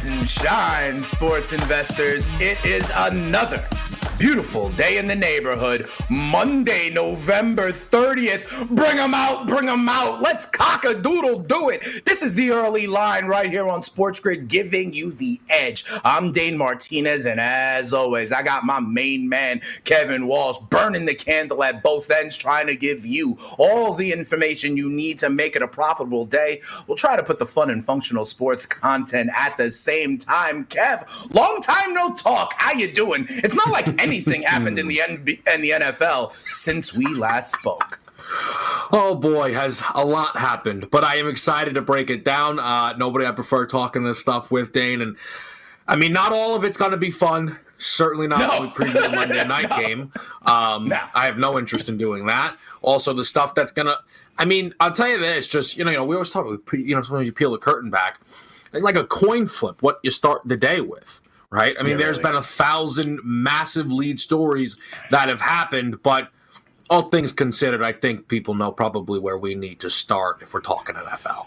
Rise and shine, sports investors. It is another beautiful day in the neighborhood. Monday, November 30th. Bring them out, bring them out. Let's cock a doodle do it. This is the early line right here on Sports Grid, giving you the edge. I'm Dane Martinez, and as always, I got my main man, Kevin Walsh, burning the candle at both ends, trying to give you all the information you need to make it a profitable day. We'll try to put the fun and functional sports content at the same time. Kev, long time no talk. How you doing? It's not like any anything happened in the NB- the NFL since we last spoke. Oh boy, has a lot happened, but I am excited to break it down. Uh, nobody I prefer talking this stuff with Dane, and I mean, not all of it's going to be fun. Certainly not no. when we preview the Monday night no. game. Um, no. I have no interest in doing that. Also, the stuff that's going to, I mean, I'll tell you this. Just you know, you know, we always talk. You know, sometimes you peel the curtain back, like a coin flip. What you start the day with right? I mean, yeah, there's really. been a thousand massive lead stories that have happened, but all things considered, I think people know probably where we need to start if we're talking NFL.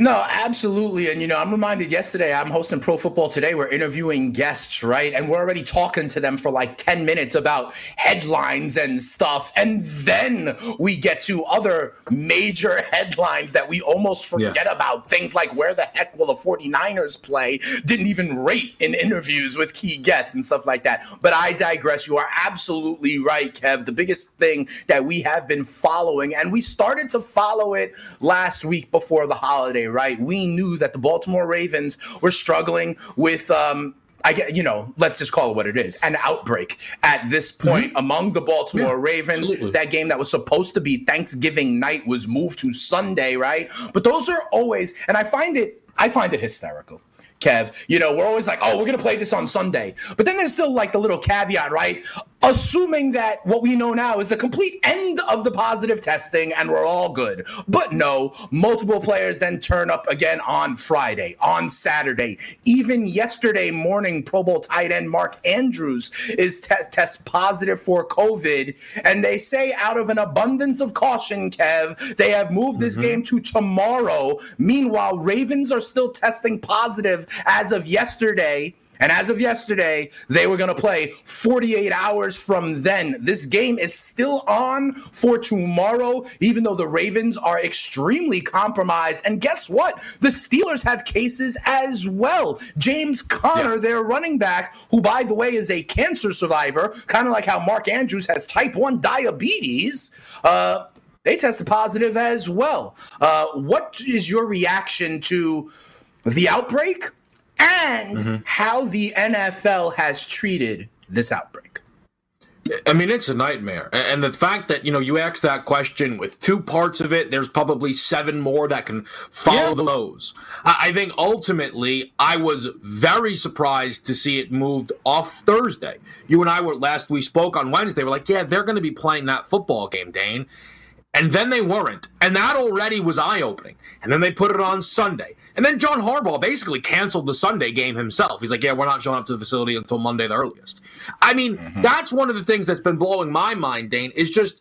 No, absolutely. And, you know, I'm reminded yesterday, I'm hosting Pro Football Today. We're interviewing guests, right? And we're already talking to them for like 10 minutes about headlines and stuff. And then we get to other major headlines that we almost forget yeah. about. Things like where the heck will the 49ers play? Didn't even rate in interviews with key guests and stuff like that. But I digress. You are absolutely right, Kev. The biggest thing that we have been following, and we started to follow it last week before the holiday right? We knew that the Baltimore Ravens were struggling with um, I get, you know, let's just call it what it is an outbreak at this mm-hmm. point mm-hmm. among the Baltimore yeah, Ravens. Absolutely. That game that was supposed to be Thanksgiving night was moved to Sunday, right? But those are always, and I find it, I find it hysterical Kev. You know, we're always like, oh, we're going to play this on Sunday. But then there's still like the little caveat, right? Assuming that what we know now is the complete end of the positive testing and we're all good. But no, multiple players then turn up again on Friday, on Saturday. Even yesterday morning, Pro Bowl tight end Mark Andrews is te- test positive for COVID. And they say, out of an abundance of caution, Kev, they have moved this mm-hmm. game to tomorrow. Meanwhile, Ravens are still testing positive as of yesterday. And as of yesterday, they were going to play 48 hours from then. This game is still on for tomorrow, even though the Ravens are extremely compromised. And guess what? The Steelers have cases as well. James Conner, yeah. their running back, who, by the way, is a cancer survivor, kind of like how Mark Andrews has type 1 diabetes. Uh, they tested positive as well. Uh, what is your reaction to the outbreak? And mm-hmm. how the NFL has treated this outbreak. I mean, it's a nightmare. And the fact that, you know, you asked that question with two parts of it, there's probably seven more that can follow yeah. those. I think ultimately, I was very surprised to see it moved off Thursday. You and I were last we spoke on Wednesday. We're like, yeah, they're going to be playing that football game, Dane. And then they weren't. And that already was eye opening. And then they put it on Sunday. And then John Harbaugh basically canceled the Sunday game himself. He's like, yeah, we're not showing up to the facility until Monday the earliest. I mean, mm-hmm. that's one of the things that's been blowing my mind, Dane, is just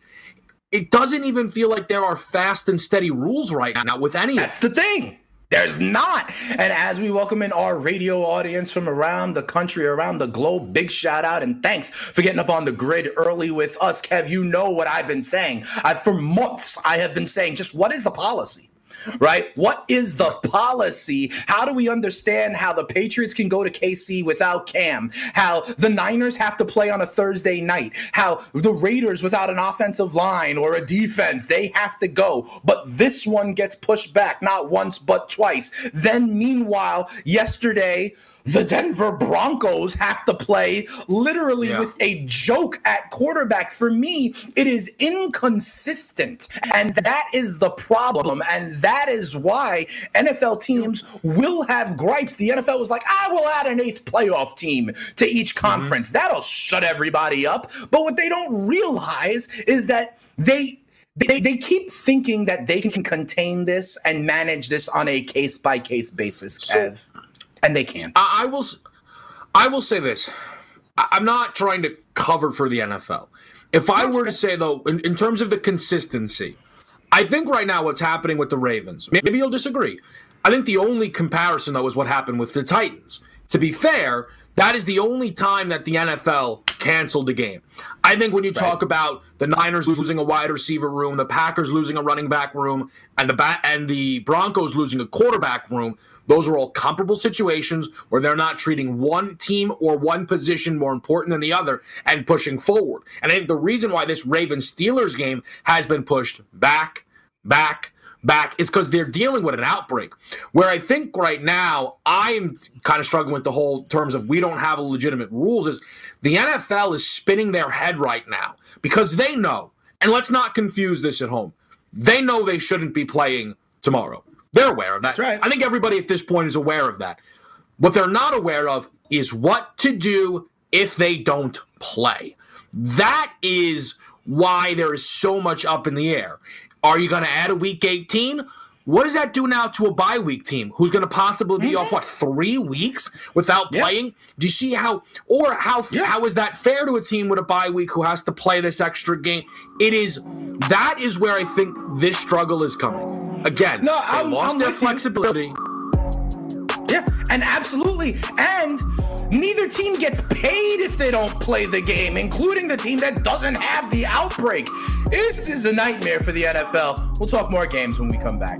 it doesn't even feel like there are fast and steady rules right now with any That's the thing. There's not. And as we welcome in our radio audience from around the country, around the globe, big shout out and thanks for getting up on the grid early with us. Kev, you know what I've been saying. I, for months, I have been saying just what is the policy? Right? What is the policy? How do we understand how the Patriots can go to KC without Cam? How the Niners have to play on a Thursday night? How the Raiders without an offensive line or a defense, they have to go. But this one gets pushed back not once but twice. Then meanwhile, yesterday the Denver Broncos have to play literally Yeah. with a joke at quarterback. For me, it is inconsistent. And that is the problem. And that is why NFL teams will have gripes. The NFL was like, I will add an eighth playoff team to each mm-hmm. conference. That'll shut everybody up. But what they don't realize is that they they, they keep thinking that they can contain this and manage this on a case by case basis, Kev. And they can't. I, I will. I will say this. I- I'm not trying to cover for the NFL. If I were to say though, in, in terms of the consistency, I think right now what's happening with the Ravens. Maybe you'll disagree. I think the only comparison though is what happened with the Titans. To be fair, that is the only time that the NFL canceled the game. I think when you talk about the Niners losing a wide receiver room, the Packers losing a running back room, and the ba- and the Broncos losing a quarterback room, those are all comparable situations where they're not treating one team or one position more important than the other and pushing forward. And I think the reason why this Ravens Steelers game has been pushed back, back, back is because they're dealing with an outbreak. Where I think right now I'm kind of struggling with the whole terms of we don't have a legitimate rules is the NFL is spinning their head right now because they know, and let's not confuse this at home. They know they shouldn't be playing tomorrow. They're aware of that. That's right. I think everybody at this point is aware of that. What they're not aware of is what to do if they don't play. That is why there is so much up in the air. Are you going to add a week 18? What does that do now to a bye week team who's going to possibly be off mm-hmm. what three weeks without playing? Do you see how, or how Yeah. how is that fair to a team with a bye week who has to play this extra game? It is that is where I think this struggle is coming. Again, No, they I'm- lost I'm their with you. flexibility. Yeah, and absolutely. And neither team gets paid if they don't play the game, including the team that doesn't have the outbreak. This is a nightmare for the NFL. We'll talk more games when we come back.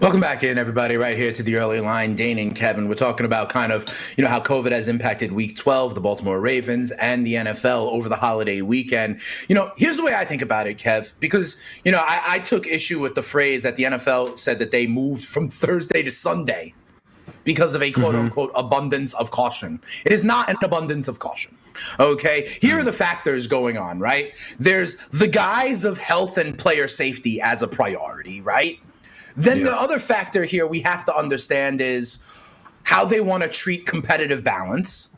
Welcome back in, everybody, right here to the early line. Dane and Kevin. We're talking about kind of, you know, how COVID has impacted week 12, the Baltimore Ravens, and the NFL over the holiday weekend. You know, here's the way I think about it, Kev, because, you know, I, I took issue with the phrase that the NFL said that they moved from Thursday to Sunday because of a quote mm-hmm. unquote abundance of caution. It is not an abundance of caution. Okay. Here are the factors going on, right? There's the guise of health and player safety as a priority, right? Then the other factor here we have to understand is how they want to treat competitive balance.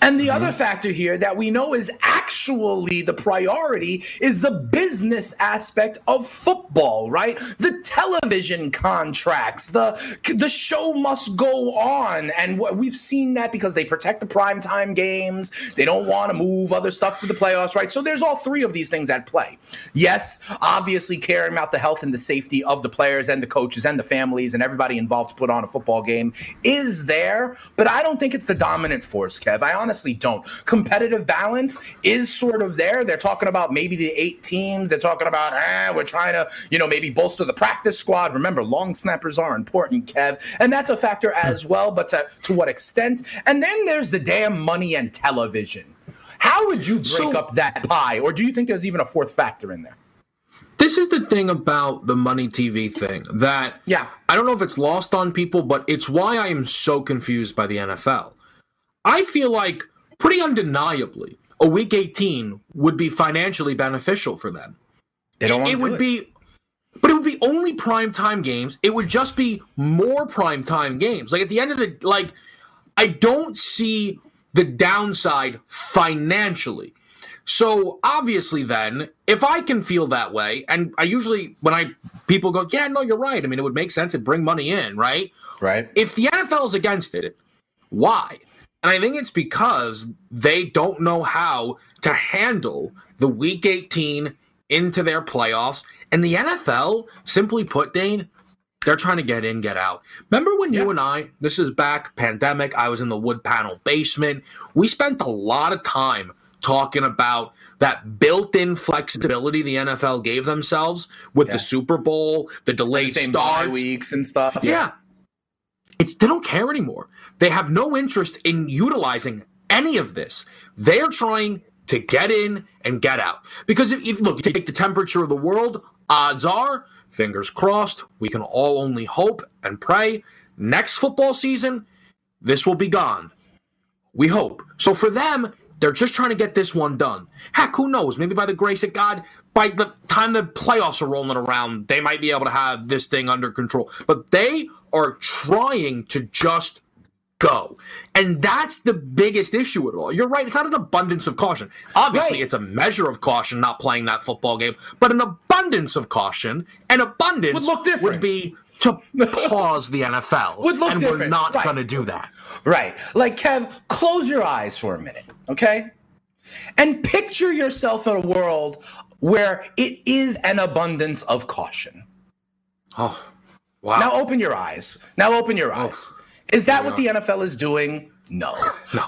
And the other mm-hmm. factor here that we know is actually the priority is the business aspect of football, right? The television contracts, the the show must go on, and what we've seen that because they protect the primetime games, they don't want to move other stuff for the playoffs, right? So there's all three of these things at play. Yes, obviously caring about the health and the safety of the players and the coaches and the families and everybody involved to put on a football game is there, but I don't think it's the dominant force, Kev. I honestly don't. Competitive balance is sort of there. They're talking about maybe the eight teams. They're talking about, ah, we're trying to, you know, maybe bolster the practice squad. Remember, long snappers are important, Kev. And that's a factor as well, but to, to what extent? And then there's the damn money and television. How would you break So- up that pie? Or do you think there's even a fourth factor in there? This is the thing about the money TV thing that Yeah. I don't know if it's lost on people, but it's why I am so confused by the NFL. I feel like pretty undeniably a week 18 would be financially beneficial for them. They don't want It to would be but it would be only prime time games. It would just be more prime time games. Like at the end of the like I don't see the downside financially. So obviously, then, if I can feel that way, and I usually when I people go, yeah, no, you're right. I mean, it would make sense to bring money in, right? right. If the NFL is against it, why? And I think it's because they don't know how to handle the Week 18 into their playoffs. And the NFL, simply put, Dane, They're trying to get in, get out. Remember when you and I, this is back pandemic, I was in the wood panel basement. We spent a lot of time talking about that built-in flexibility the NFL gave themselves with Yeah. the Super Bowl, the delayed bye starts. weeks and stuff. Yeah. It, they don't care anymore. They have no interest in utilizing any of this. They're trying to get in and get out. Because if, if look, take the temperature of the world, odds are, fingers crossed, we can all only hope and pray next football season, this will be gone. We hope. So for them, they're just trying to get this one done. Heck, who knows? Maybe by the grace of God, by the time the playoffs are rolling around, they might be able to have this thing under control. But they are trying to just go. And that's the biggest issue at all. You're right. It's not an abundance of caution. Obviously, Right. it's a measure of caution not playing that football game, but an abundance of caution, an abundance Would look different. would be to pause the NFL. Would look and we're not Right. going to do that. Right. Like, Kev, close your eyes for a minute, okay? And picture yourself in a world where it is an abundance of caution. Oh, wow. Now open your eyes. Now open your Oh. eyes. Is that what the NFL is doing? No.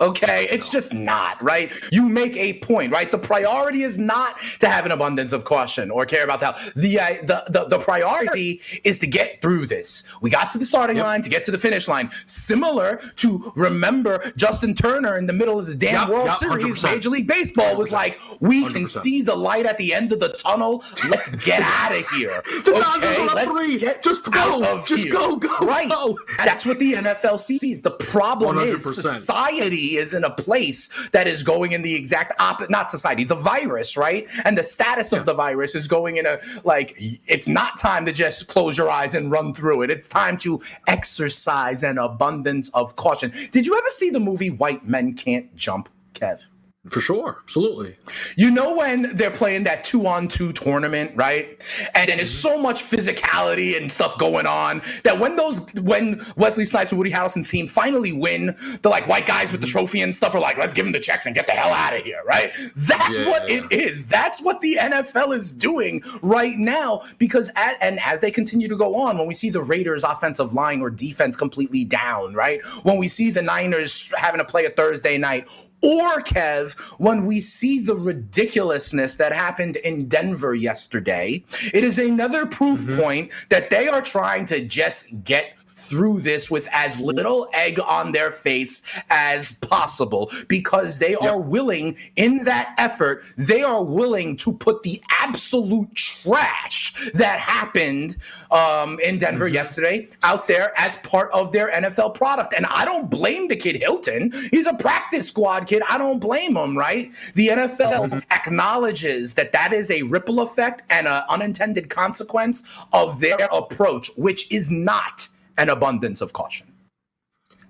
Okay, it's just not, right? You make a point, right? The priority is not to have an abundance of caution or care about that. The uh, the, the the priority is to get through this. We got to the starting line to get to the finish line. Similar to remember Justin Turner in the middle of the damn Yep, World yep, Series, 100%. Major League Baseball was like, "We can 100%. see the light at the end of the tunnel. Let's get out of here." Okay, let's three. get Just go. Just here. go, go, Right. go. That's what the NFL sees. The problem is 100%. Society is in a place that is going in the exact opposite. Not society, the virus, right? And the status of the virus is going in a like. It's not time to just close your eyes and run through it. It's time to exercise an abundance of caution. Did you ever see the movie White Men Can't Jump, Kev? For sure. Absolutely. You know when they're playing that two on two tournament, right? And then there's mm-hmm. so much physicality and stuff going on that when those when Wesley Snipes and Woody Harrelson's team finally win, the like white guys with the mm-hmm. trophy and stuff are like, let's give them the checks and get the hell out of here, right? That's Yeah. what it is. That's what the NFL is doing right now because at, and as they continue to go on, when we see the Raiders offensive line or defense completely down, right? When we see the Niners having to play a Thursday night or Kev, when we see the ridiculousness that happened in Denver yesterday, it is another proof mm-hmm. point that they are trying to just get through this with as little egg on their face as possible because they are willing in that effort they are willing to put the absolute trash that happened um, in denver yesterday out there as part of their nfl product. And i don't blame the kid hinton. He's a practice squad kid. I don't blame him right? The nfl acknowledges that that is a ripple effect and an unintended consequence of their approach which is not an abundance of caution.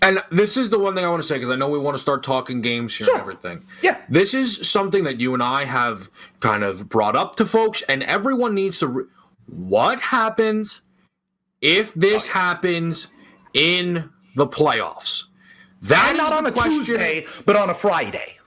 And this is the one thing I want to say because I know we want to start talking games here Sure. and everything. Yeah. This is something that you and I have kind of brought up to folks, and everyone needs to. Re- what happens if this happens in the playoffs? That And not on a question- Tuesday, but on a Friday.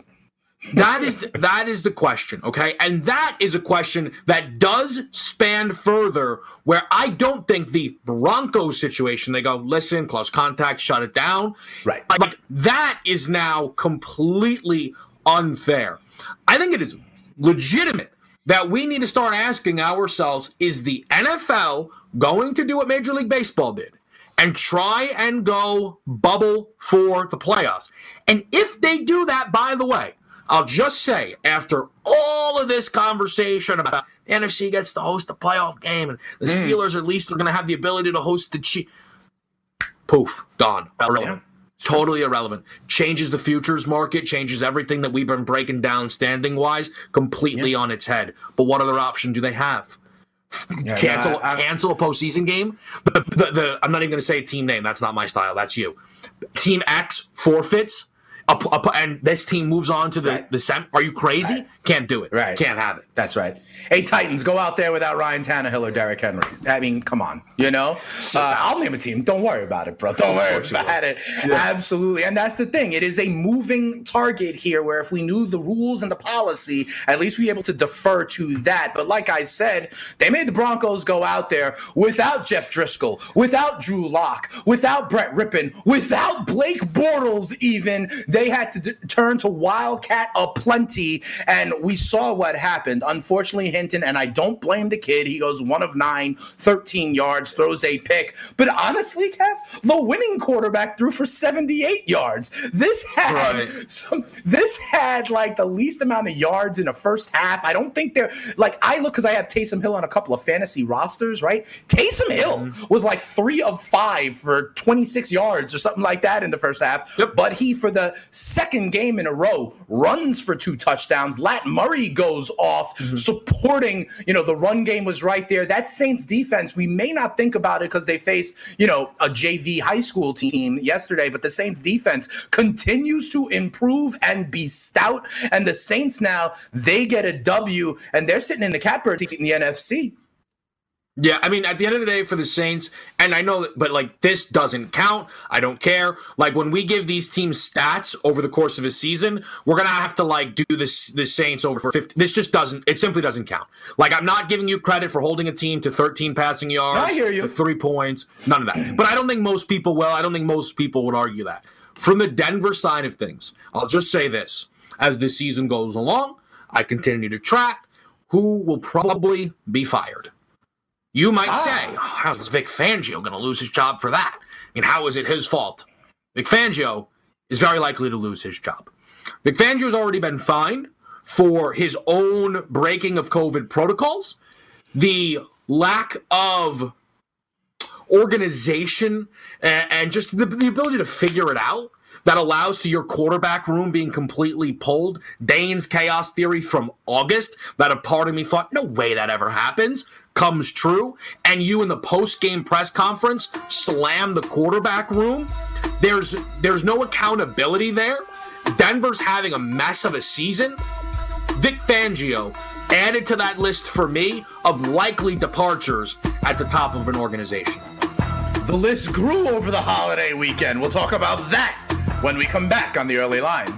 That is that is the question, okay? And that is a question that does span further where I don't think the Broncos situation they go, listen, close contact, shut it down. Right. Like that is now completely unfair. I think it is legitimate that we need to start asking ourselves is the NFL going to do what Major League Baseball did? and try and go bubble for the playoffs. And if they do that, by the way, I'll just say after all of this conversation about the NFC gets to host the playoff game and the hmm. Steelers at least are going to have the ability to host the Chiefs. Poof, gone, irrelevant. Totally irrelevant. Changes the futures market, changes everything that we've been breaking down standing wise completely on its head. But what other option do they have? cancel no, I- I- cancel a postseason game. The, the, the, I'm not even going to say a team name. That's not my style. That's you. Team X forfeits a, a, and this team moves on to the Right. the sem. Are you crazy? Right. Can't do it. Right. Can't have it. That's right. Hey, Titans, go out there without Ryan Tannehill or Derrick Henry. I mean, come on. You know? Uh, I'll name a team. Don't worry about it, bro. Don't worry about it. Absolutely. And that's the thing. It is a moving target here where if we knew the rules and the policy, at least we be able to defer to that. But like I said, they made the Broncos go out there without Jeff Driskel, without Drew Lock, without Brett Rypien, without Blake Bortles even. They had to d- turn to Wildcat aplenty, and we saw what happened. Unfortunately, Hinton, and I don't blame the kid, he goes one of nine, 13 yards, throws a pick. But honestly, Kev, the winning quarterback threw for 78 yards. This had Right. some, this had like the least amount of yards in the first half. I don't think they're like I look because I have Taysom Hill on a couple of fantasy rosters, right? Taysom Hill mm-hmm. was like three of five for 26 yards or something like that in the first half. Yep. But he, for the second game in a row, runs for two touchdowns. Lat Murray goes off, mm-hmm. supporting, you know, the run game was right there. That Saints defense, we may not think about it because they faced, you know, a JV high school team yesterday, but the Saints defense continues to improve and be stout. And the Saints now, they get a W and they're sitting in the catbird seat in the NFC. Yeah, I mean, at the end of the day, for the Saints, and I know, but like this doesn't count. I don't care. Like when we give these teams stats over the course of a season, we're gonna have to like do this. The Saints over for fifty. This just doesn't. It simply doesn't count. Like I'm not giving you credit for holding a team to 13 passing yards. I hear you. three points. None of that. But I don't think most people will. I don't think most people would argue that. From the Denver side of things, I'll just say this: as the season goes along, I continue to track who will probably be fired. You might Ah. say, oh, how is Vic Fangio going to lose his job for that? I mean, how is it his fault? Vic Fangio is very likely to lose his job. Vic Fangio has already been fined for his own breaking of COVID protocols, the lack of organization and, and just the, the ability to figure it out that allows to your quarterback room being completely pulled. Dane's chaos theory from August that a part of me thought, no way that ever happens, comes true. And you in the post game press conference slam the quarterback room. There's there's no accountability there. Denver's having a mess of a season. Vic Fangio added to that list for me of likely departures at the top of an organization. The list grew over the holiday weekend. We'll talk about that when we come back on the early line.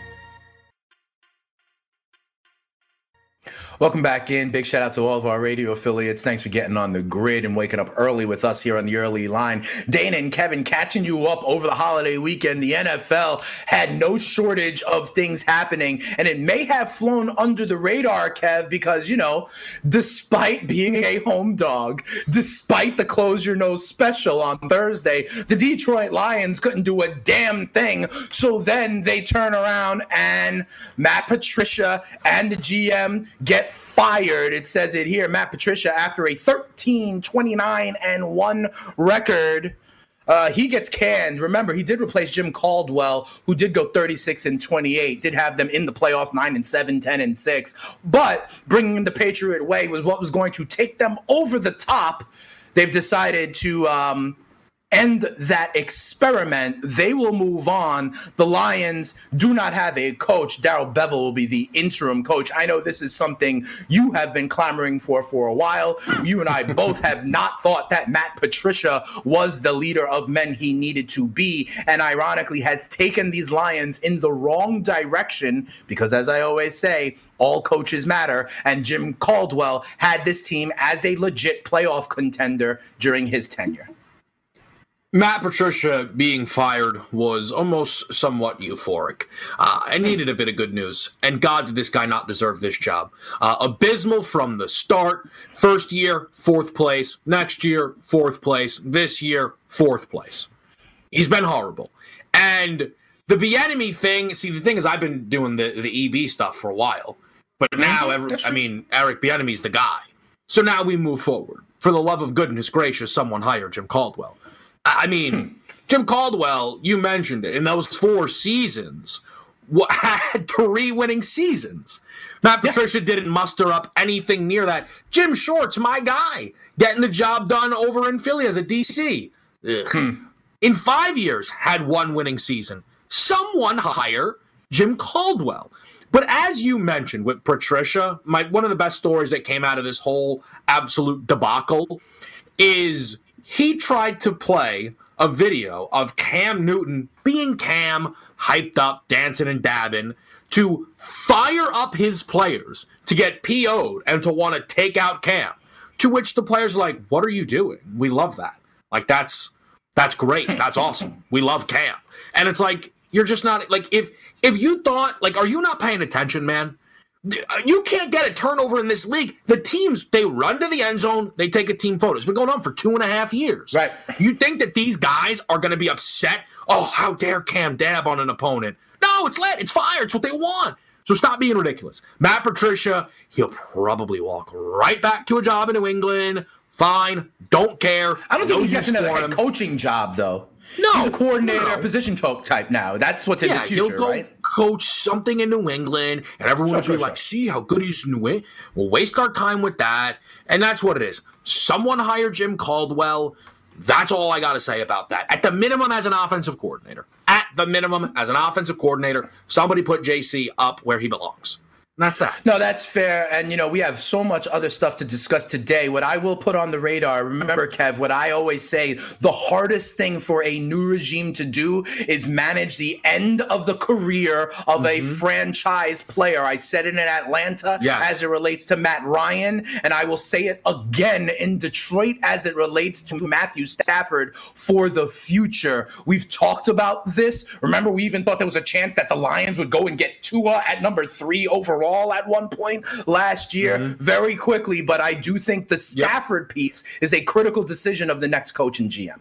Welcome back in. Big shout out to all of our radio affiliates. Thanks for getting on the grid and waking up early with us here on the early line. Dana and Kevin catching you up over the holiday weekend. The NFL had no shortage of things happening, and it may have flown under the radar, Kev, because, you know, despite being a home dog, despite the close your nose special on Thursday, the Detroit Lions couldn't do a damn thing. So then they turn around and Matt Patricia and the GM get fired. It says it here. Matt Patricia, after a 13 29 and 1 record, uh, he gets canned. Remember, he did replace Jim Caldwell, who did go 36 and 28, did have them in the playoffs 9 and 7, 10 and 6. But bringing in the Patriot way was what was going to take them over the top. They've decided to um, end that experiment. They will move on. The Lions do not have a coach. Darrell Bevell will be the interim coach. I know this is something you have been clamoring for for a while. You and I both have not thought that Matt Patricia was the leader of men he needed to be, and ironically has taken these Lions in the wrong direction because, as I always say, all coaches matter. And Jim Caldwell had this team as a legit playoff contender during his tenure. Matt Patricia being fired was almost somewhat euphoric. Uh, I needed a bit of good news, and God, did this guy not deserve this job? Uh, abysmal from the start. First year, fourth place. Next year, fourth place. This year, fourth place. He's been horrible. And the Bieniemy thing, see, the thing is, I've been doing the, the EB stuff for a while, but now, every, I mean, Eric Bieniemy's the guy. So now we move forward. For the love of goodness gracious, someone hire Jim Caldwell. I mean, Jim Caldwell, you mentioned it, in those four seasons, had three winning seasons. Matt Patricia yeah. didn't muster up anything near that. Jim Schwartz, my guy, getting the job done over in Philly as a DC. Hmm. In five years, had one winning season. Someone hire Jim Caldwell. But as you mentioned with Patricia, my one of the best stories that came out of this whole absolute debacle is he tried to play a video of Cam Newton being Cam, hyped up, dancing and dabbing, to fire up his players to get PO'd and to want to take out Cam. To which the players are like, What are you doing? We love that. Like that's that's great. That's awesome. We love Cam. And it's like, you're just not like if if you thought like, are you not paying attention, man? You can't get a turnover in this league. The teams they run to the end zone, they take a team photo. It's been going on for two and a half years. Right. You think that these guys are going to be upset? Oh, how dare Cam dab on an opponent? No, it's lit. It's fire. It's what they want. So stop being ridiculous. Matt Patricia, he'll probably walk right back to a job in New England. Fine. Don't care. I don't think he gets another coaching job though. No, he's a coordinator, no. position type now. That's what's in yeah, his future, he'll go right? Coach something in New England, and everyone sure, will be sure, like, sure. "See how good he's in New England." We'll waste our time with that, and that's what it is. Someone hire Jim Caldwell. That's all I got to say about that. At the minimum, as an offensive coordinator, at the minimum, as an offensive coordinator, somebody put JC up where he belongs. That's that. No, that's fair. And, you know, we have so much other stuff to discuss today. What I will put on the radar, remember, Kev, what I always say the hardest thing for a new regime to do is manage the end of the career of mm-hmm. a franchise player. I said it in Atlanta yes. as it relates to Matt Ryan. And I will say it again in Detroit as it relates to Matthew Stafford for the future. We've talked about this. Remember, we even thought there was a chance that the Lions would go and get Tua at number three overall all at one point last year mm-hmm. very quickly. But I do think the Stafford yep. piece is a critical decision of the next coach and GM.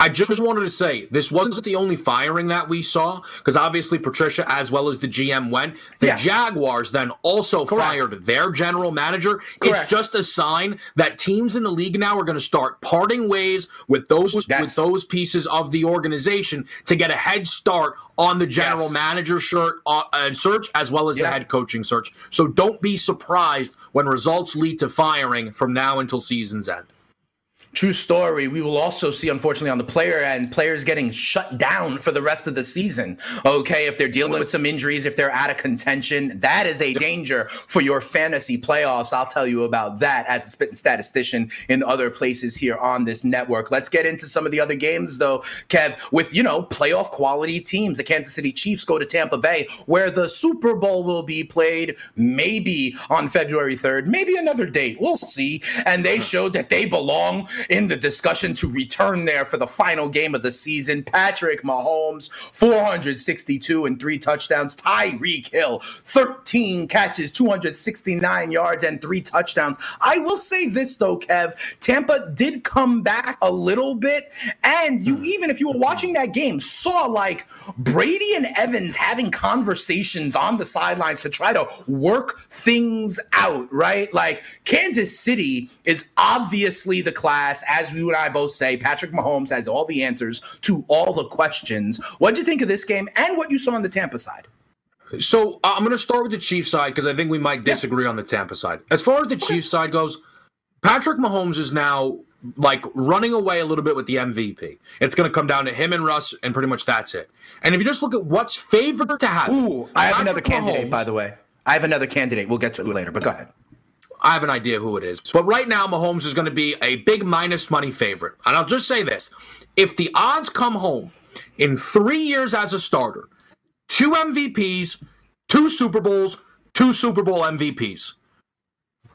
I just wanted to say this wasn't the only firing that we saw because obviously Patricia as well as the GM went. The yeah. Jaguars then also Correct. fired their general manager. Correct. It's just a sign that teams in the league now are going to start parting ways with those yes. with those pieces of the organization to get a head start on the general yes. manager shirt uh, search as well as yeah. the head coaching search. So don't be surprised when results lead to firing from now until season's end. True story. We will also see, unfortunately, on the player end, players getting shut down for the rest of the season. Okay, if they're dealing with some injuries, if they're out of contention, that is a danger for your fantasy playoffs. I'll tell you about that as a spitting statistician in other places here on this network. Let's get into some of the other games, though, Kev, with, you know, playoff quality teams. The Kansas City Chiefs go to Tampa Bay, where the Super Bowl will be played maybe on February 3rd, maybe another date. We'll see. And they showed that they belong in the discussion to return there for the final game of the season. Patrick Mahomes, 462 and three touchdowns. Tyreek Hill, 13 catches, 269 yards, and three touchdowns. I will say this, though, Kev Tampa did come back a little bit. And you, hmm. even if you were watching that game, saw like Brady and Evans having conversations on the sidelines to try to work things out, right? Like Kansas City is obviously the class as you and I both say, Patrick Mahomes has all the answers to all the questions. What do you think of this game and what you saw on the Tampa side? So uh, I'm going to start with the Chiefs side because I think we might disagree yeah. on the Tampa side. As far as the okay. Chiefs side goes, Patrick Mahomes is now like running away a little bit with the MVP. It's going to come down to him and Russ, and pretty much that's it. And if you just look at what's favored to happen, ooh, I have Patrick another candidate, Mahomes, by the way. I have another candidate. We'll get to it later, but go ahead. I have an idea who it is. But right now, Mahomes is going to be a big minus money favorite. And I'll just say this if the odds come home in three years as a starter, two MVPs, two Super Bowls, two Super Bowl MVPs.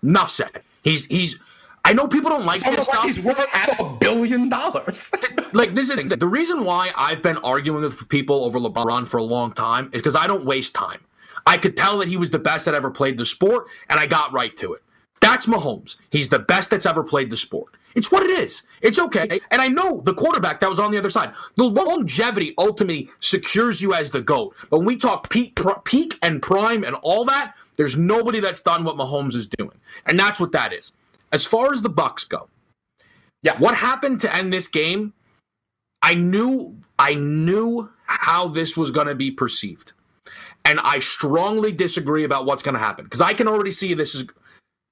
Enough said. He's he's I know people don't like this stuff. He's worth half a billion dollars. like this is the reason why I've been arguing with people over LeBron for a long time is because I don't waste time. I could tell that he was the best that ever played the sport, and I got right to it. That's Mahomes. He's the best that's ever played the sport. It's what it is. It's okay. And I know the quarterback that was on the other side. The longevity ultimately secures you as the GOAT. But when we talk peak, peak and prime and all that, there's nobody that's done what Mahomes is doing. And that's what that is. As far as the Bucs go, yeah. What happened to end this game? I knew I knew how this was going to be perceived. And I strongly disagree about what's going to happen because I can already see this is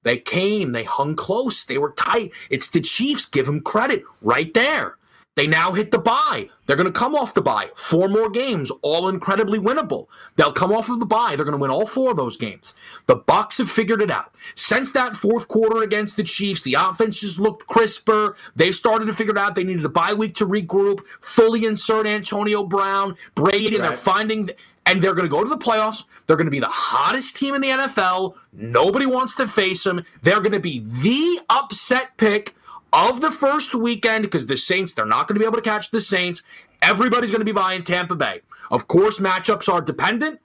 they came, they hung close, they were tight. It's the Chiefs, give them credit right there. They now hit the bye. They're going to come off the bye. Four more games, all incredibly winnable. They'll come off of the bye. They're going to win all four of those games. The Bucs have figured it out. Since that fourth quarter against the Chiefs, the offenses looked crisper. They started to figure it out. They needed a bye week to regroup, fully insert Antonio Brown, Brady, and they're finding and they're going to go to the playoffs. They're going to be the hottest team in the NFL. Nobody wants to face them. They're going to be the upset pick of the first weekend because the Saints, they're not going to be able to catch the Saints. Everybody's going to be buying Tampa Bay. Of course, matchups are dependent.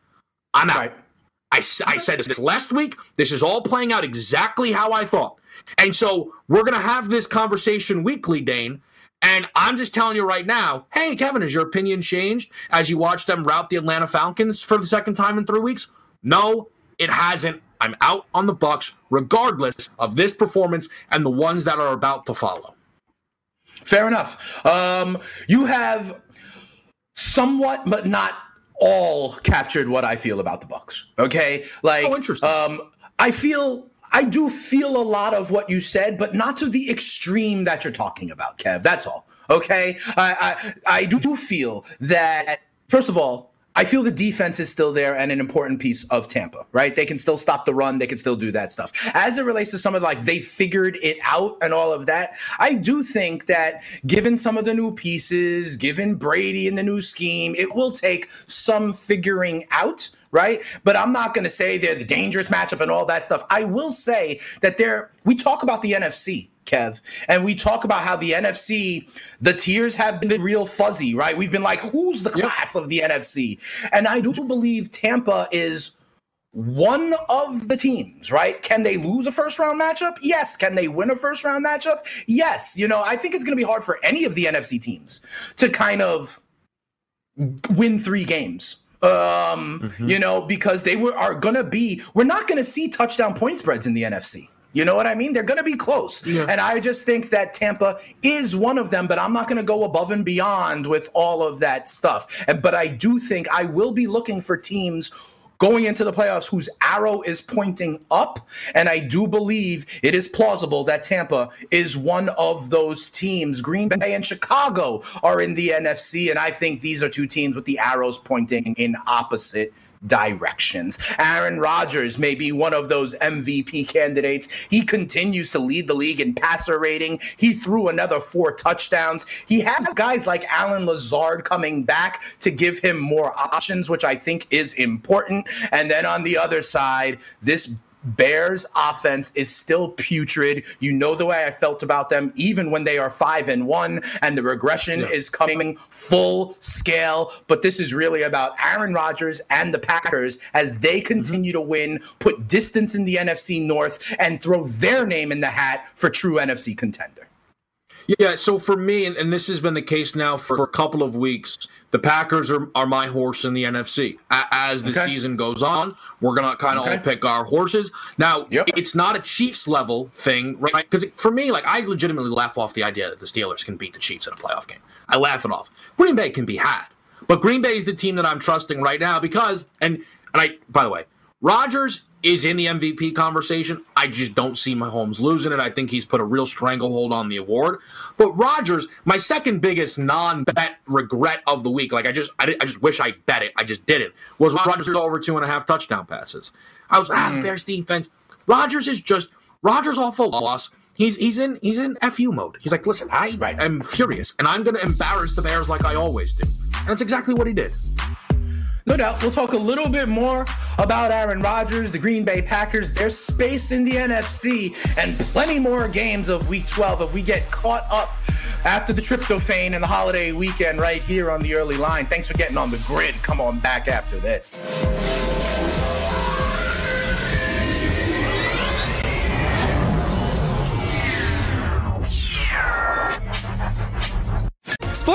I'm out. Right. I, I said this last week. This is all playing out exactly how I thought. And so we're going to have this conversation weekly, Dane. And I'm just telling you right now hey, Kevin, has your opinion changed as you watch them route the Atlanta Falcons for the second time in three weeks? No, it hasn't. I'm out on the Bucs regardless of this performance and the ones that are about to follow. Fair enough. Um, you have somewhat, but not all, captured what I feel about the Bucs. Okay, like, oh, interesting. Um, I feel I do feel a lot of what you said, but not to the extreme that you're talking about, Kev. That's all. Okay, I I, I do feel that first of all, I feel the defense is still there and an important piece of Tampa, right? They can still stop the run, they can still do that stuff. As it relates to some of the, like they figured it out and all of that, I do think that given some of the new pieces, given Brady and the new scheme, it will take some figuring out right? But I'm not going to say they're the dangerous matchup and all that stuff. I will say that they're, we talk about the NFC, Kev. And we talk about how the NFC, the tiers have been real fuzzy, right? We've been like, who's the class yep. of the NFC? And I do believe Tampa is one of the teams, right? Can they lose a first round matchup? Yes. Can they win a first round matchup? Yes. You know, I think it's going to be hard for any of the NFC teams to kind of win three games um, mm-hmm. you know, because they were are gonna be. We're not gonna see touchdown point spreads in the NFC. You know what I mean? They're going to be close. Yeah. And I just think that Tampa is one of them, but I'm not going to go above and beyond with all of that stuff. But I do think I will be looking for teams going into the playoffs whose arrow is pointing up. And I do believe it is plausible that Tampa is one of those teams. Green Bay and Chicago are in the NFC. And I think these are two teams with the arrows pointing in opposite directions. Aaron Rodgers may be one of those MVP candidates. He continues to lead the league in passer rating. He threw another four touchdowns. He has guys like Allen Lazard coming back to give him more options, which I think is important. And then on the other side, this Bears offense is still putrid. You know the way I felt about them, even when they are five and one, and the regression yeah. is coming full scale. But this is really about Aaron Rodgers and the Packers as they mm-hmm. continue mm-hmm. to win, put distance in the NFC North, and throw their name in the hat for true NFC contender. Yeah, so for me, and, and, this has been the case now for, for a couple of weeks, the Packers are, are my horse in the NFC. A- as the okay. season goes on, we're going to kind of okay. all pick our horses. Now, yep. it's not a Chiefs level thing, right? Because for me, like, I legitimately laugh off the idea that the Steelers can beat the Chiefs in a playoff game. I laugh it off. Green Bay can be had. But Green Bay is the team that I'm trusting right now because, and, and I, by the way, Rodgers is in the MVP conversation. I just don't see Mahomes losing it. I think he's put a real stranglehold on the award. But Rodgers, my second biggest non-bet regret of the week, like I just, I, I just wish I bet it. I just didn't. Was Rodgers over two and a half touchdown passes? I was ah, mm. Bears defense. Rodgers is just Rodgers off a loss. He's he's in he's in fu mode. He's like, listen, I right. am furious, and I'm going to embarrass the Bears like I always do. And that's exactly what he did. No doubt. We'll talk a little bit more about Aaron Rodgers, the Green Bay Packers, their space in the NFC, and plenty more games of week 12 if we get caught up after the tryptophan and the holiday weekend right here on the early line. Thanks for getting on the grid. Come on back after this.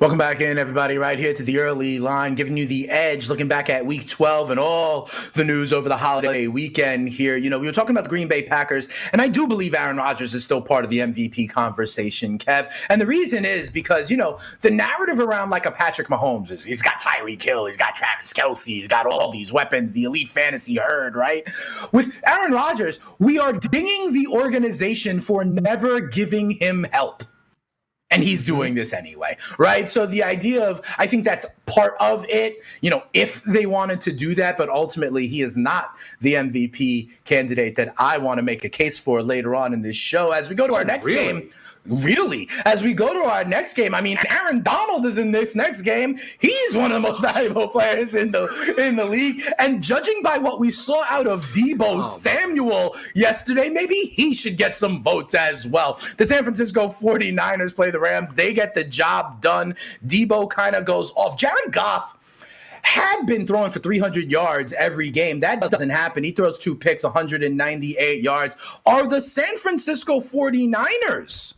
Welcome back in, everybody, right here to the early line, giving you the edge, looking back at week 12 and all the news over the holiday weekend here. You know, we were talking about the Green Bay Packers, and I do believe Aaron Rodgers is still part of the MVP conversation, Kev. And the reason is because, you know, the narrative around like a Patrick Mahomes is he's got Tyreek Hill, he's got Travis Kelce, he's got all these weapons, the elite fantasy herd, right? With Aaron Rodgers, we are dinging the organization for never giving him help and he's mm-hmm. doing this anyway, right? So the idea of I think that's part of it, you know, if they wanted to do that, but ultimately he is not the MVP candidate that I want to make a case for later on in this show. As we go to our oh, next really? game, really, as we go to our next game, I mean, Aaron Donald is in this next game. He's one of the most valuable players in the in the league, and judging by what we saw out of Deebo oh, Samuel yesterday, maybe he should get some votes as well. The San Francisco 49ers play the Rams. They get the job done. Deebo kind of goes off. Jared Goff had been throwing for 300 yards every game. That doesn't happen. He throws two picks, 198 yards. Are the San Francisco 49ers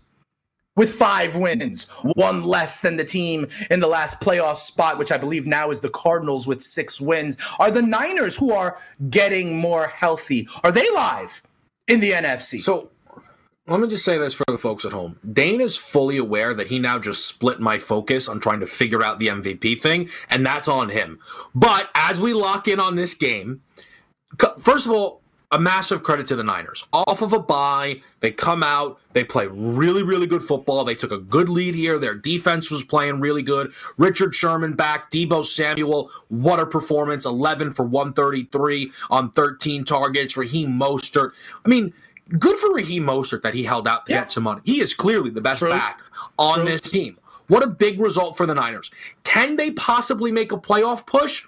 with five wins, one less than the team in the last playoff spot, which I believe now is the Cardinals with six wins? Are the Niners, who are getting more healthy, are they live in the NFC? So let me just say this for the folks at home. Dane is fully aware that he now just split my focus on trying to figure out the MVP thing, and that's on him. But as we lock in on this game, first of all, a massive credit to the Niners. Off of a bye, they come out, they play really, really good football. They took a good lead here. Their defense was playing really good. Richard Sherman back, Deebo Samuel, what a performance. 11 for 133 on 13 targets. Raheem Mostert. I mean, good for Raheem Mostert that he held out to Yeah. get some money. He is clearly the best True. back on True. this team. What a big result for the Niners. Can they possibly make a playoff push?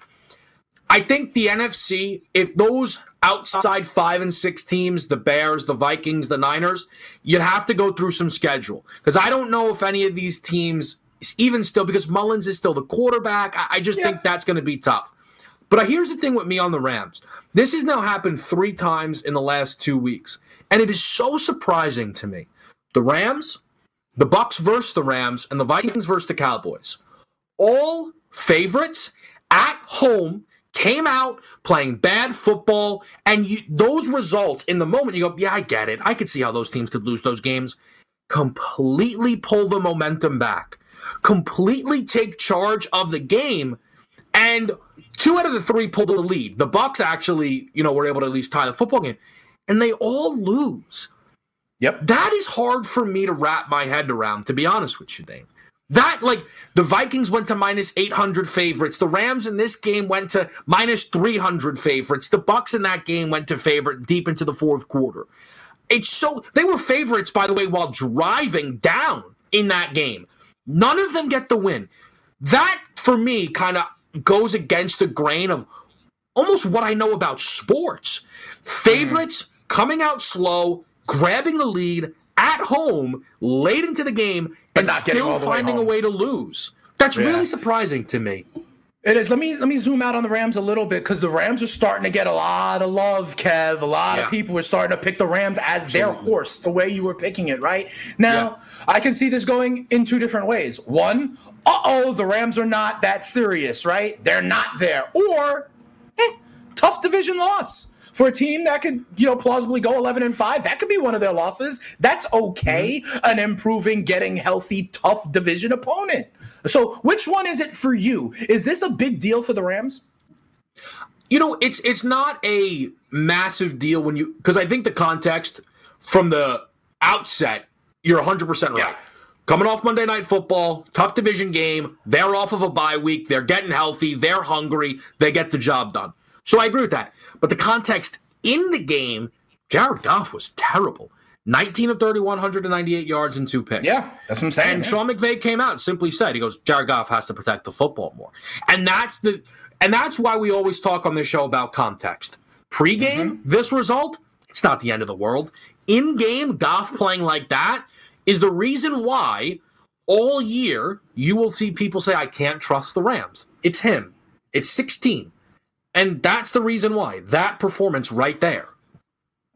I think the NFC, if those outside five and six teams, the Bears, the Vikings, the Niners, you'd have to go through some schedule. Because I don't know if any of these teams, even still, because Mullens is still the quarterback, I, I just Yeah. think that's going to be tough. But uh, here's the thing with me on the Rams. This has now happened three times in the last two weeks. And it is so surprising to me. The Rams, the Bucs versus the Rams, and the Vikings versus the Cowboys. All favorites at home came out playing bad football, and you, those results in the moment, you go, yeah, I get it. I could see how those teams could lose those games. Completely pull the momentum back, completely take charge of the game, and two out of the three pulled the lead. The Bucs actually, you know, were able to at least tie the football game, and they all lose. Yep. That is hard for me to wrap my head around, to be honest with you, Dane. That like the Vikings went to minus 800 favorites. The Rams in this game went to minus 300 favorites. The Bucs in that game went to favorite deep into the fourth quarter. It's so they were favorites by the way while driving down in that game. None of them get the win. That for me kind of goes against the grain of almost what I know about sports. Favorites coming out slow, grabbing the lead at home late into the game, and not still all the way finding a way to lose. That's Yeah. really surprising to me. It is. Let me let me zoom out on the Rams a little bit because the Rams are starting to get a lot of love, Kev. A lot Yeah. of people are starting to pick the Rams as their horse, the way you were picking it, right? Now, I can see this going in two different ways. One, uh oh, the Rams are not that serious, right? They're not there. Or, eh, tough division loss. For a team that could, you know, plausibly go 11 and 5, that could be one of their losses. That's okay. Mm-hmm. An improving, getting healthy, tough division opponent. So, which one is it for you? Is this a big deal for the Rams? You know, it's it's not a massive deal when you because I think the context from the outset, you're 100 percent right. Yeah. Coming off Monday Night Football, tough division game. They're off of a bye week. They're getting healthy. They're hungry. They get the job done. So I agree with that. But the context in the game, Jared Goff was terrible. 19 of 31, 198 yards and two picks. Yeah, that's what I'm saying. And. Sean McVay came out and simply said, he goes, Jared Goff has to protect the football more. And that's the and that's why we always talk on this show about context. Pre-game, Mm-hmm. this result, it's not the end of the world. in game Goff playing like that is the reason why all year you will see people say, I can't trust the Rams. It's him. It's 16. And that's the reason why. That performance right there.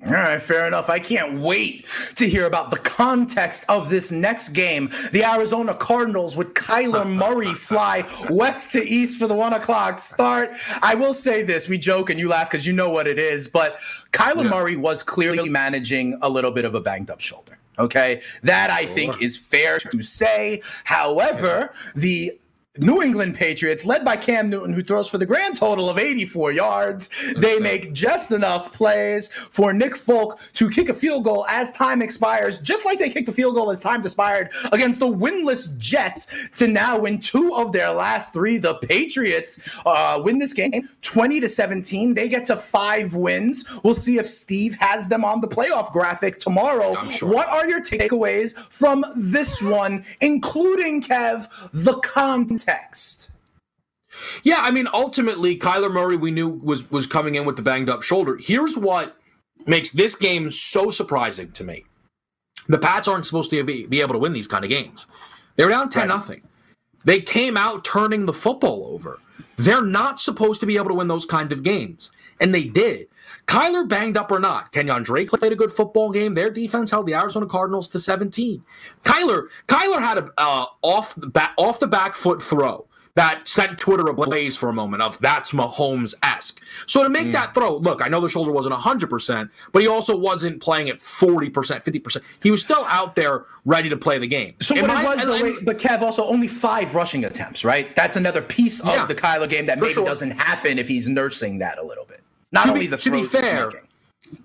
All right, fair enough. I can't wait to hear about the context of this next game. The Arizona Cardinals with Kyler Murray fly west to east for the one o'clock start. I will say this: we joke and you laugh because you know what it is, but Kyler yeah. Murray was clearly managing a little bit of a banged up shoulder. Okay, that I think is fair to say. However, the New England Patriots, led by Cam Newton, who throws for the grand total of 84 yards. They make just enough plays for Nick Folk to kick a field goal as time expires, just like they kicked the field goal as time expired against the winless Jets to now win two of their last three. The Patriots uh, win this game 20 to 17. They get to five wins. We'll see if Steve has them on the playoff graphic tomorrow. Sure. What are your takeaways from this one, including Kev, the content? Text. Yeah, I mean, ultimately, Kyler Murray we knew was was coming in with the banged up shoulder. Here's what makes this game so surprising to me: the Pats aren't supposed to be, be able to win these kind of games. They're down ten right. nothing. They came out turning the football over. They're not supposed to be able to win those kind of games, and they did. Kyler banged up or not, Kenyan Drake played a good football game. Their defense held the Arizona Cardinals to 17. Kyler, Kyler had a uh, off the back, off the back foot throw that sent Twitter ablaze for a moment of that's Mahomes esque. So to make mm. that throw, look, I know the shoulder wasn't 100%, but he also wasn't playing at 40%, 50%. He was still out there ready to play the game. So what it was, though, wait, but Kev, also only five rushing attempts, right? That's another piece of yeah, the Kyler game that maybe sure. doesn't happen if he's nursing that a little bit. Not to only be, the to be fair,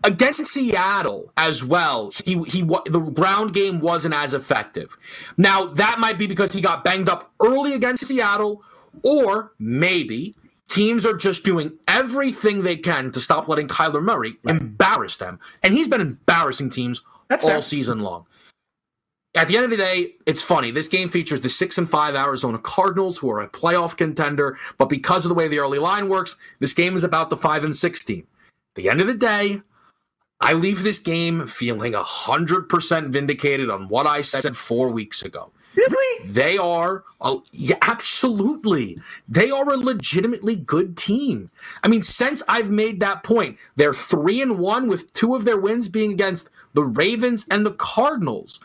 against Seattle as well, he he the ground game wasn't as effective. Now that might be because he got banged up early against Seattle, or maybe teams are just doing everything they can to stop letting Kyler Murray right. embarrass them, and he's been embarrassing teams That's all fair. season long. At the end of the day, it's funny. This game features the six and five Arizona Cardinals, who are a playoff contender. But because of the way the early line works, this game is about the five and six team. At the end of the day, I leave this game feeling hundred percent vindicated on what I said four weeks ago. Really? They are, uh, yeah, absolutely. They are a legitimately good team. I mean, since I've made that point, they're three and one with two of their wins being against the Ravens and the Cardinals.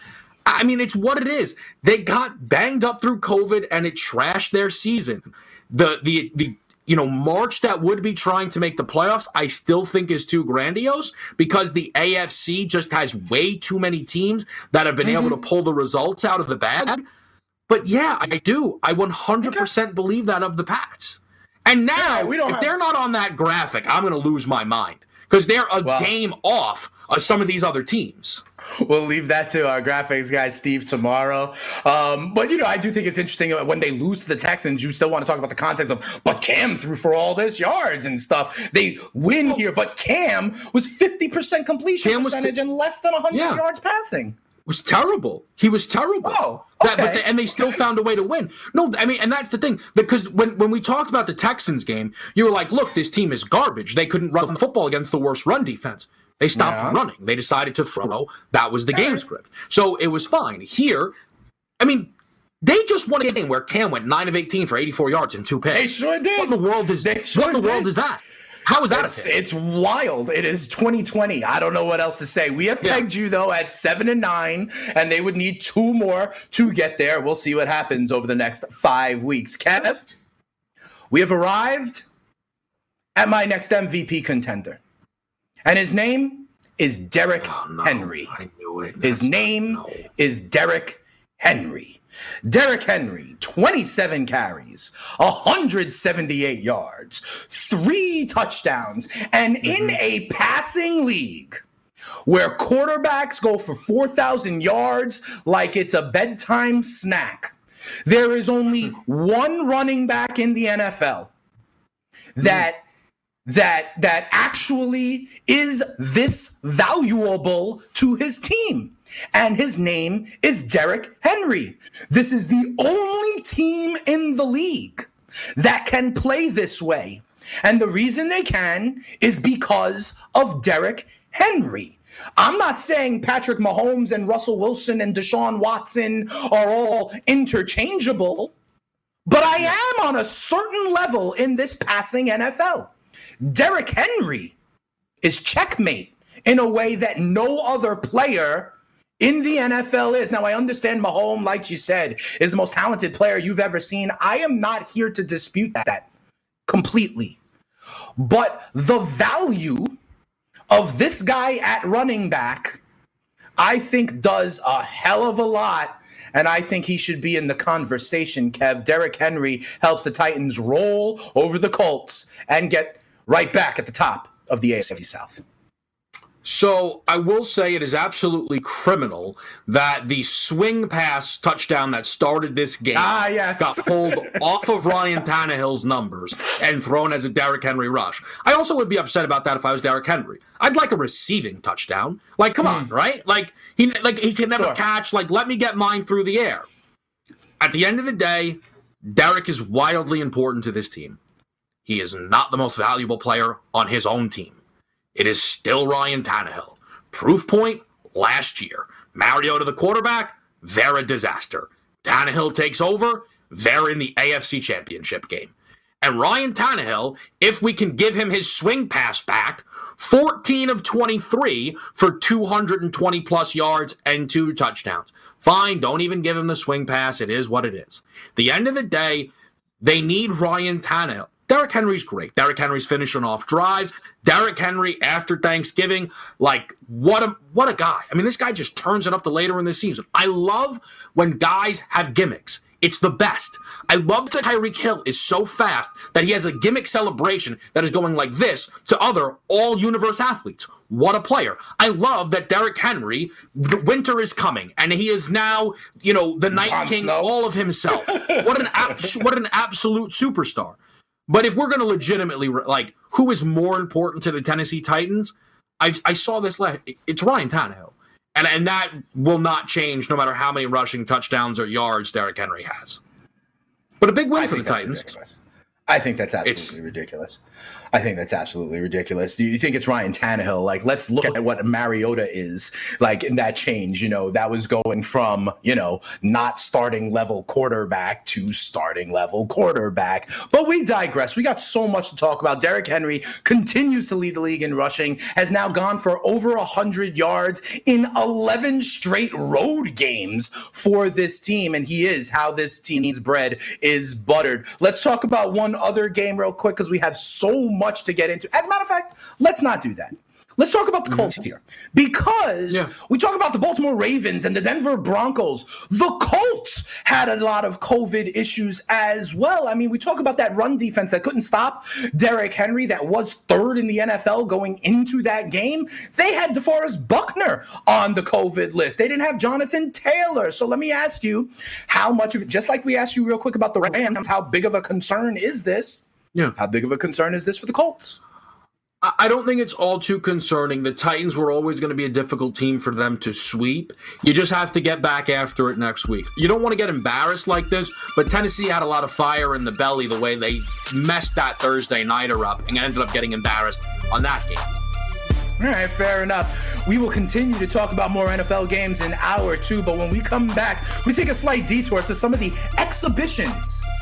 I mean, it's what it is. They got banged up through COVID and it trashed their season. The the the you know March that would be trying to make the playoffs, I still think is too grandiose because the AFC just has way too many teams that have been mm-hmm. able to pull the results out of the bag. But yeah, I do. I 100% okay. believe that of the Pats. And now, yeah, if have... they're not on that graphic, I'm going to lose my mind because they're a game off of some of these other teams we'll leave that to our graphics guy Steve tomorrow. Um, but you know, I do think it's interesting when they lose to the Texans. You still want to talk about the context of, but Cam threw for all this yards and stuff. They win here, but Cam was fifty percent completion Cam percentage was, and less than hundred yeah. yards passing. Was terrible. He was terrible. Oh, okay. That, the, and they still found a way to win. No, I mean, and that's the thing because when when we talked about the Texans game, you were like, "Look, this team is garbage. They couldn't run the football against the worst run defense." They stopped yeah. running. They decided to throw. That was the game script. So it was fine. Here, I mean, they just won a game where Cam went nine of eighteen for eighty four yards and two picks. They sure did. What in the world is they sure What in the did. world is that? How is that? It's, it's, wild. It is 2020. I don't know what else to say. We have pegged yeah. you though at seven and nine, and they would need two more to get there. We'll see what happens over the next five weeks. Kev, we have arrived at my next MVP contender. And his name is Derrick oh, no. Henry. I knew it. His name no. is Derrick Henry. Derrick Henry, 27 carries, 178 yards, three touchdowns, and mm-hmm. in a passing league where quarterbacks go for 4,000 yards like it's a bedtime snack, there is only one running back in the NFL that that that actually is this valuable to his team. And his name is Derrick Henry. This is the only team in the league that can play this way. And the reason they can is because of Derrick Henry. I'm not saying Patrick Mahomes and Russell Wilson and Deshaun Watson are all interchangeable, but I am on a certain level in this passing NFL. Derrick Henry is checkmate in a way that no other player in the NFL is. Now, I understand Mahomes, like you said, is the most talented player you've ever seen. I am not here to dispute that completely. But the value of this guy at running back, I think does a hell of a lot. And I think he should be in the conversation, Kev. Derrick Henry helps the Titans roll over the Colts and get right back at the top of the AFC South. So I will say it is absolutely criminal that the swing pass touchdown that started this game ah, yes. got pulled off of Ryan Tannehill's numbers and thrown as a Derrick Henry rush. I also would be upset about that if I was Derrick Henry. I'd like a receiving touchdown. Like, come mm. on, right? Like he like he can never sure. catch. Like, let me get mine through the air. At the end of the day, Derrick is wildly important to this team. He is not the most valuable player on his own team. It is still Ryan Tannehill. Proof point last year. Mariota the quarterback, they're a disaster. Tannehill takes over, they're in the AFC Championship game. And Ryan Tannehill, if we can give him his swing pass back, 14 of 23 for 220 plus yards and two touchdowns. Fine, don't even give him the swing pass. It is what it is. The end of the day, they need Ryan Tannehill. Derrick Henry's great. Derrick Henry's finishing off drives. Derrick Henry after Thanksgiving, like what a what a guy. I mean, this guy just turns it up the later in the season. I love when guys have gimmicks. It's the best. I love that Tyreek Hill is so fast that he has a gimmick celebration that is going like this to other all universe athletes. What a player. I love that Derrick Henry, the winter is coming, and he is now, you know, the Night King, Snow. all of himself. what an abs- what an absolute superstar. But if we're going to legitimately like who is more important to the Tennessee Titans, I, I saw this last. It's Ryan Tannehill, and and that will not change no matter how many rushing touchdowns or yards Derrick Henry has. But a big win I for the Titans. Ridiculous. I think that's absolutely it's, ridiculous. I think that's absolutely ridiculous. Do you think it's Ryan Tannehill? Like, let's look at what Mariota is like in that change. You know, that was going from, you know, not starting level quarterback to starting level quarterback. But we digress. We got so much to talk about. Derrick Henry continues to lead the league in rushing, has now gone for over a 100 yards in 11 straight road games for this team. And he is how this team's bread is buttered. Let's talk about one other game real quick because we have so much to get into. As a matter of fact, let's not do that. Let's talk about the Colts mm-hmm. here because yeah. we talk about the Baltimore Ravens and the Denver Broncos. The Colts had a lot of COVID issues as well. I mean, we talk about that run defense that couldn't stop Derrick Henry, that was third in the NFL going into that game. They had DeForest Buckner on the COVID list. They didn't have Jonathan Taylor. So let me ask you, how much of it, just like we asked you real quick about the Rams, how big of a concern is this? Yeah. How big of a concern is this for the Colts? I don't think it's all too concerning. The Titans were always going to be a difficult team for them to sweep. You just have to get back after it next week. You don't want to get embarrassed like this, but Tennessee had a lot of fire in the belly the way they messed that Thursday nighter up and ended up getting embarrassed on that game. All right, fair enough. We will continue to talk about more NFL games in hour two, but when we come back, we take a slight detour to some of the exhibitions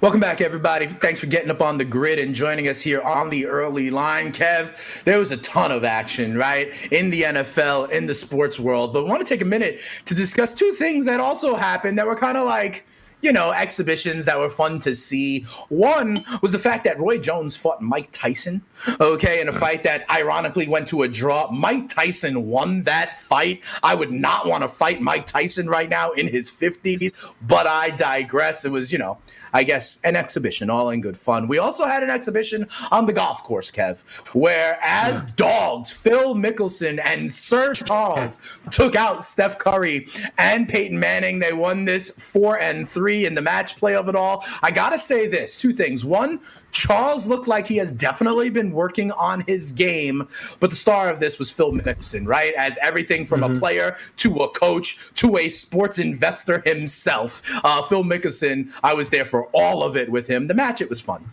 Welcome back, everybody. Thanks for getting up on the grid and joining us here on the early line. Kev, there was a ton of action, right, in the NFL, in the sports world. But want to take a minute to discuss two things that also happened that were kind of like, you know, exhibitions that were fun to see. One was the fact that Roy Jones fought Mike Tyson, okay, in a fight that ironically went to a draw. Mike Tyson won that fight. I would not want to fight Mike Tyson right now in his 50s, but I digress. It was, you know, I guess, an exhibition, all in good fun. We also had an exhibition on the golf course, Kev, where as dogs, Phil Mickelson and Sir Charles took out Steph Curry and Peyton Manning. They won this four and three in the match play of it all. I gotta say this: two things. One, Charles looked like he has definitely been working on his game, but the star of this was Phil Mickelson, right? As everything from mm-hmm. a player to a coach to a sports investor himself. Uh, Phil Mickelson, I was there for all of it with him. The match, it was fun.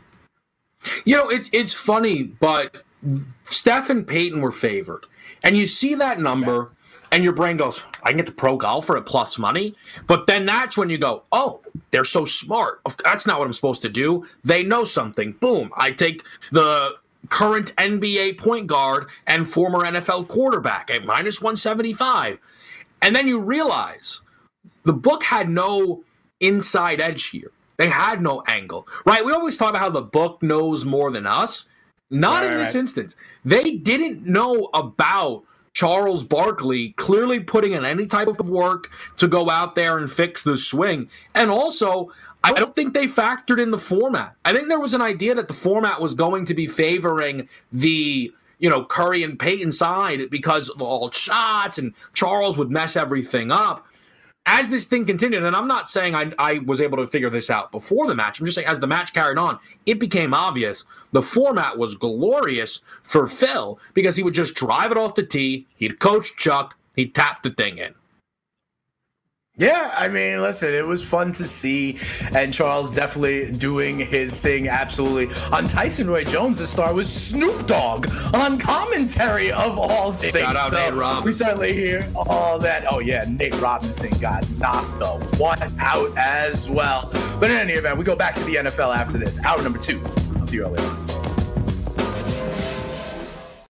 You know, it's it's funny, but Steph and Peyton were favored, and you see that number. And your brain goes, I can get the pro golfer at plus money. But then that's when you go, oh, they're so smart. That's not what I'm supposed to do. They know something. Boom. I take the current NBA point guard and former NFL quarterback at minus 175. And then you realize the book had no inside edge here. They had no angle, right? We always talk about how the book knows more than us. Not right, in this right. instance. They didn't know about Charles Barkley clearly putting in any type of work to go out there and fix the swing. And also, I don't think they factored in the format. I think there was an idea that the format was going to be favoring the you know Curry and Peyton side because of all shots and Charles would mess everything up as this thing continued, and I'm not saying I, I was able to figure this out before the match, I'm just saying as the match carried on, it became obvious the format was glorious for Phil because he would just drive it off the tee, he'd coach Chuck, he'd tap the thing in. Yeah, I mean, listen, it was fun to see, and Charles definitely doing his thing absolutely. On Tyson Roy Jones, the star was Snoop Dogg on commentary of all things. Shout out so Nate Robinson. We certainly hear all that. Oh yeah, Nate Robinson got knocked the one out as well. But in any event, we go back to the NFL after this. Hour number two of the early.